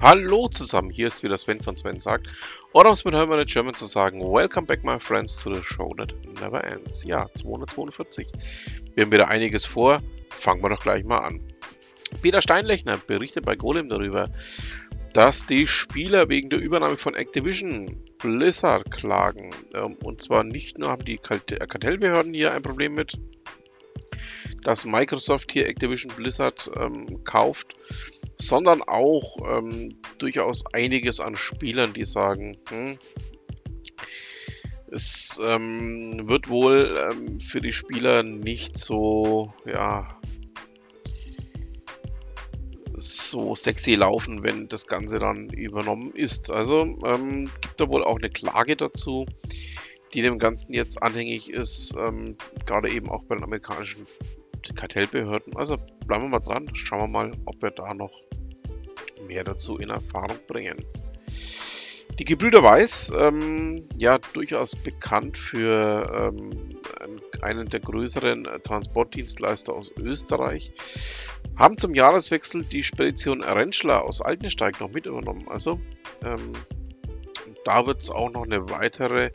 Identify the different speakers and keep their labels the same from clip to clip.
Speaker 1: Hallo zusammen, hier ist wieder Sven von Sven sagt. Oder um es mit Hermann German zu sagen, Welcome back my friends to the show that never ends. Ja, 242. Wir haben wieder einiges vor, fangen wir doch gleich mal an. Peter Steinlechner berichtet bei Golem darüber, dass die Spieler wegen der Übernahme von Activision Blizzard klagen. Ähm, und zwar nicht nur haben die Kartellbehörden hier ein Problem mit, dass Microsoft hier Activision Blizzard ähm, kauft, sondern auch ähm, durchaus einiges an Spielern, die sagen, hm, es ähm, wird wohl ähm, für die Spieler nicht so, ja, so sexy laufen, wenn das Ganze dann übernommen ist. Also ähm, gibt da wohl auch eine Klage dazu, die dem Ganzen jetzt anhängig ist, ähm, gerade eben auch bei den amerikanischen Kartellbehörden. Also bleiben wir mal dran, schauen wir mal, ob wir da noch mehr dazu in Erfahrung bringen. Die Gebrüder Weiß, ähm, ja durchaus bekannt für ähm, einen der größeren Transportdienstleister aus Österreich, haben zum Jahreswechsel die Spedition Rentschler aus Altensteig noch mit übernommen. Also ähm, da wird es auch noch eine weitere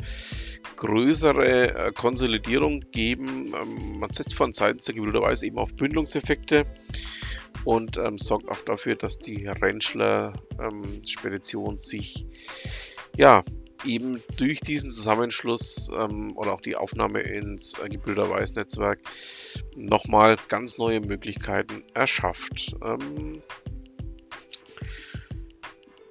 Speaker 1: größere äh, Konsolidierung geben. Ähm, man setzt von Seiten der Gebrüder Weiß eben auf Bündungseffekte und ähm, sorgt auch dafür, dass die Rentschler ähm, sich ja eben durch diesen Zusammenschluss ähm, oder auch die Aufnahme ins äh, Gebrüder Weiß Netzwerk nochmal ganz neue Möglichkeiten erschafft. Ähm,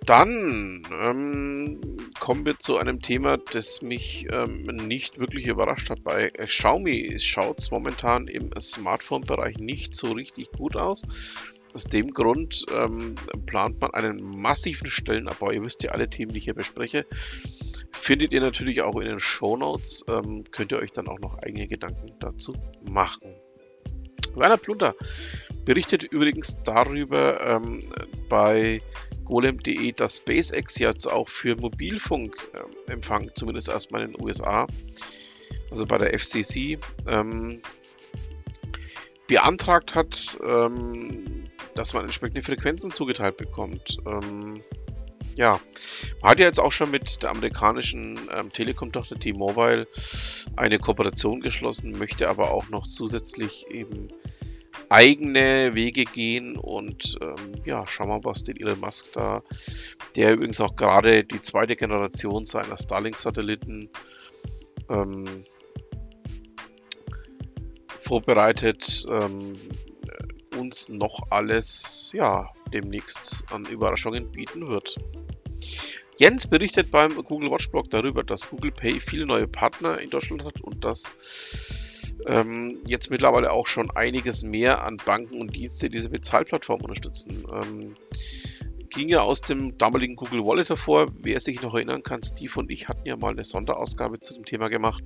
Speaker 1: dann ähm, kommen wir zu einem Thema, das mich ähm, nicht wirklich überrascht hat. Bei Xiaomi schaut es momentan im Smartphone-Bereich nicht so richtig gut aus. Aus dem Grund ähm, plant man einen massiven Stellenabbau. Ihr wisst ja alle Themen, die ich hier bespreche. Findet ihr natürlich auch in den Show Notes. Ähm, könnt ihr euch dann auch noch eigene Gedanken dazu machen. Werner Plunter berichtet übrigens darüber ähm, bei golem.de, dass SpaceX jetzt auch für Mobilfunkempfang, ähm, zumindest erstmal in den USA, also bei der FCC, ähm, beantragt hat, ähm, dass man entsprechende Frequenzen zugeteilt bekommt. Ähm, ja, man hat ja jetzt auch schon mit der amerikanischen ähm, Telekom-Tochter T-Mobile eine Kooperation geschlossen, möchte aber auch noch zusätzlich eben eigene Wege gehen und ähm, ja, schauen wir mal, was den Elon Musk da, der übrigens auch gerade die zweite Generation seiner Starlink-Satelliten ähm, vorbereitet, ähm, uns noch alles, ja, demnächst an Überraschungen bieten wird. Jens berichtet beim Google Watchblog darüber, dass Google Pay viele neue Partner in Deutschland hat und dass ähm, jetzt mittlerweile auch schon einiges mehr an Banken und Dienste diese Bezahlplattform unterstützen. Ähm, ging ja aus dem damaligen Google Wallet hervor. Wer sich noch erinnern kann, Steve und ich hatten ja mal eine Sonderausgabe zu dem Thema gemacht.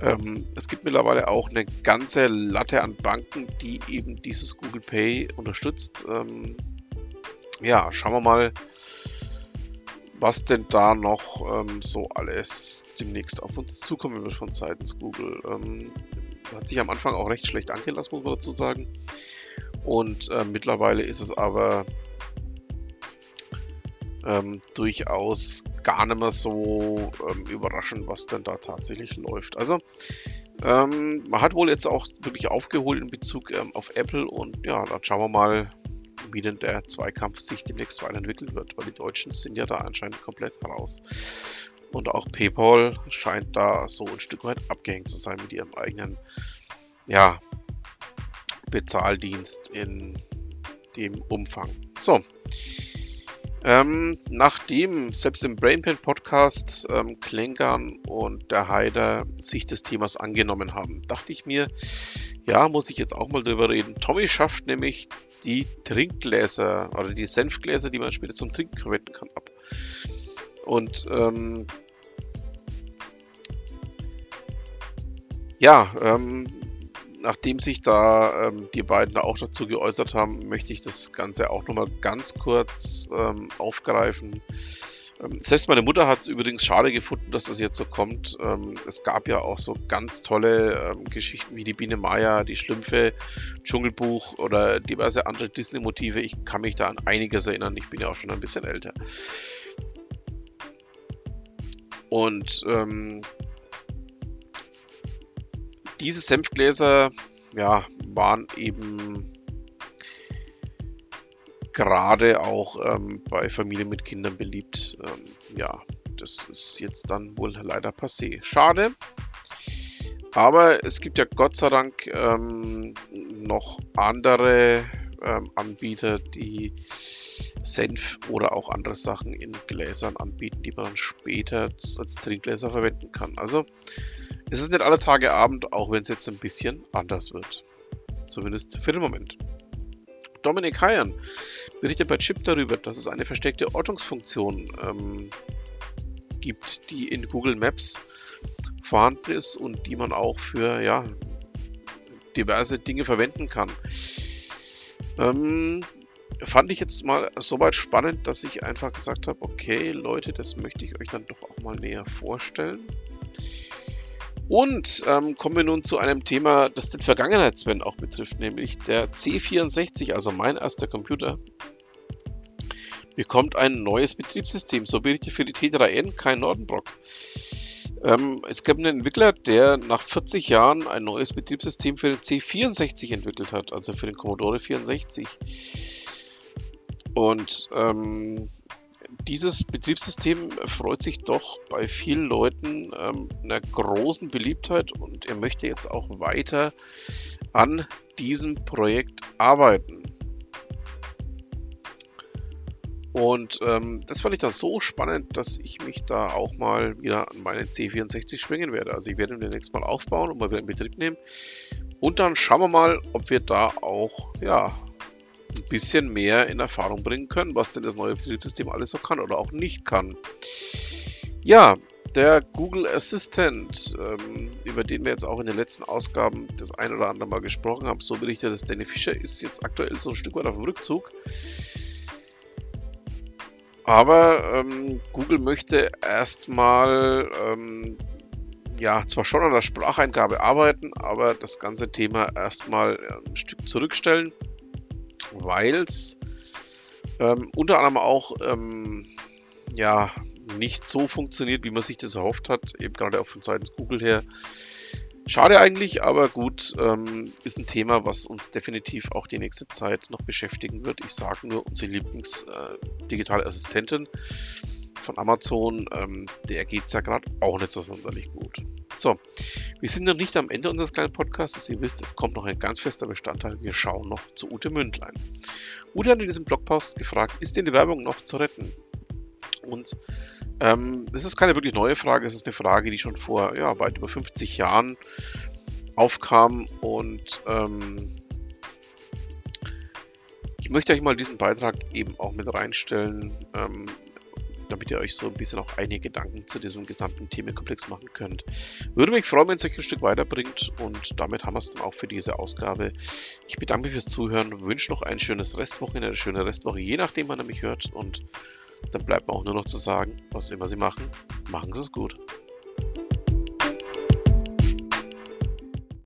Speaker 1: Ähm, es gibt mittlerweile auch eine ganze Latte an Banken, die eben dieses Google Pay unterstützt. Ähm, ja, schauen wir mal, was denn da noch ähm, so alles demnächst auf uns zukommen wird von seitens Google. Ähm, hat sich am Anfang auch recht schlecht angelassen, muss man dazu sagen. Und äh, mittlerweile ist es aber ähm, durchaus gar nicht mehr so ähm, überraschend, was denn da tatsächlich läuft. Also ähm, man hat wohl jetzt auch wirklich aufgeholt in Bezug ähm, auf Apple und ja, dann schauen wir mal, wie denn der Zweikampf sich demnächst weiterentwickeln wird, weil die Deutschen sind ja da anscheinend komplett raus. Und auch PayPal scheint da so ein Stück weit abgehängt zu sein mit ihrem eigenen ja, Bezahldienst in dem Umfang. So. Ähm, nachdem selbst im Brainpan Podcast ähm, Klenkern und der Heider sich des Themas angenommen haben, dachte ich mir, ja, muss ich jetzt auch mal drüber reden. Tommy schafft nämlich die Trinkgläser oder die Senfgläser, die man später zum Trinken verwenden kann, ab. Und ähm, ja, ähm, nachdem sich da ähm, die beiden auch dazu geäußert haben, möchte ich das Ganze auch nochmal ganz kurz ähm, aufgreifen Ähm, selbst meine Mutter hat es übrigens schade gefunden, dass das jetzt so kommt. Ähm, es gab ja auch so ganz tolle ähm, Geschichten wie die Biene Maya, die Schlümpfe, Dschungelbuch oder diverse andere Disney-Motive. Ich kann mich da an einiges erinnern. Ich bin ja auch schon ein bisschen älter. Und ähm, diese Senfgläser ja, waren eben gerade auch ähm, bei Familien mit Kindern beliebt. Ähm, ja, das ist jetzt dann wohl leider passé. Schade. Aber es gibt ja Gott sei Dank ähm, noch andere ähm, Anbieter, die Senf oder auch andere Sachen in Gläsern anbieten, die man dann später als Trinkgläser verwenden kann. Also es ist nicht alle Tage Abend, auch wenn es jetzt ein bisschen anders wird. Zumindest für den Moment. Dominik Heiern berichtet bei Chip darüber, dass es eine versteckte Ortungsfunktion ähm, gibt, die in Google Maps vorhanden ist und die man auch für ja, diverse Dinge verwenden kann. Ähm, fand ich jetzt mal soweit spannend, dass ich einfach gesagt habe, okay Leute, das möchte ich euch dann doch auch mal näher vorstellen. Und ähm, kommen wir nun zu einem Thema, das den Vergangenheitsband auch betrifft, nämlich der C64, also mein erster Computer, bekommt ein neues Betriebssystem. So berichtet für die T3N Kai Nordenbrock. Ähm, es gab einen Entwickler, der nach 40 Jahren ein neues Betriebssystem für den C64 entwickelt hat, also für den Commodore 64. Und ähm, dieses Betriebssystem freut sich doch bei vielen Leuten ähm, einer großen Beliebtheit und er möchte jetzt auch weiter an diesem Projekt arbeiten. Und ähm, das fand ich dann so spannend, dass ich mich da auch mal wieder an meinen C64 schwingen werde. Also ich werde ihn demnächst mal aufbauen und mal wieder in Betrieb nehmen. Und dann schauen wir mal, ob wir da auch ja, bisschen mehr in Erfahrung bringen können, was denn das neue Betriebssystem alles so kann oder auch nicht kann. Ja, der Google Assistant, ähm, über den wir jetzt auch in den letzten Ausgaben das ein oder andere Mal gesprochen haben, so berichtet es Danny Fischer, ist jetzt aktuell so ein Stück weit auf dem Rückzug. Aber ähm, Google möchte erstmal ähm, ja zwar schon an der Spracheingabe arbeiten, aber das ganze Thema erstmal ein Stück zurückstellen weil es ähm, unter anderem auch ähm, ja nicht so funktioniert, wie man sich das erhofft hat, eben gerade auch von seitens Google her. Schade eigentlich, aber gut, ähm, ist ein Thema, was uns definitiv auch die nächste Zeit noch beschäftigen wird. Ich sage nur, unsere Lieblings-digitale äh, Assistentin von Amazon, ähm, der geht es ja gerade auch nicht so sonderlich gut. So, wir sind noch nicht am Ende unseres kleinen Podcasts. Ihr wisst, es kommt noch ein ganz fester Bestandteil. Wir schauen noch zu Ute Mündlein. Ute hat in diesem Blogpost gefragt, ist denn die Werbung noch zu retten? Und ähm, das ist keine wirklich neue Frage. Es ist eine Frage, die schon vor ja, weit über 50 Jahren aufkam. Und ähm, ich möchte euch mal diesen Beitrag eben auch mit reinstellen. Ähm, damit ihr euch so ein bisschen auch einige Gedanken zu diesem gesamten Themenkomplex machen könnt. Würde mich freuen, wenn es euch ein Stück weiterbringt und damit haben wir es dann auch für diese Ausgabe. Ich bedanke mich fürs Zuhören, wünsche noch ein schönes Restwochenende, eine schöne Restwoche, je nachdem, wann ihr mich hört und dann bleibt mir auch nur noch zu sagen, was immer Sie machen, machen Sie es gut.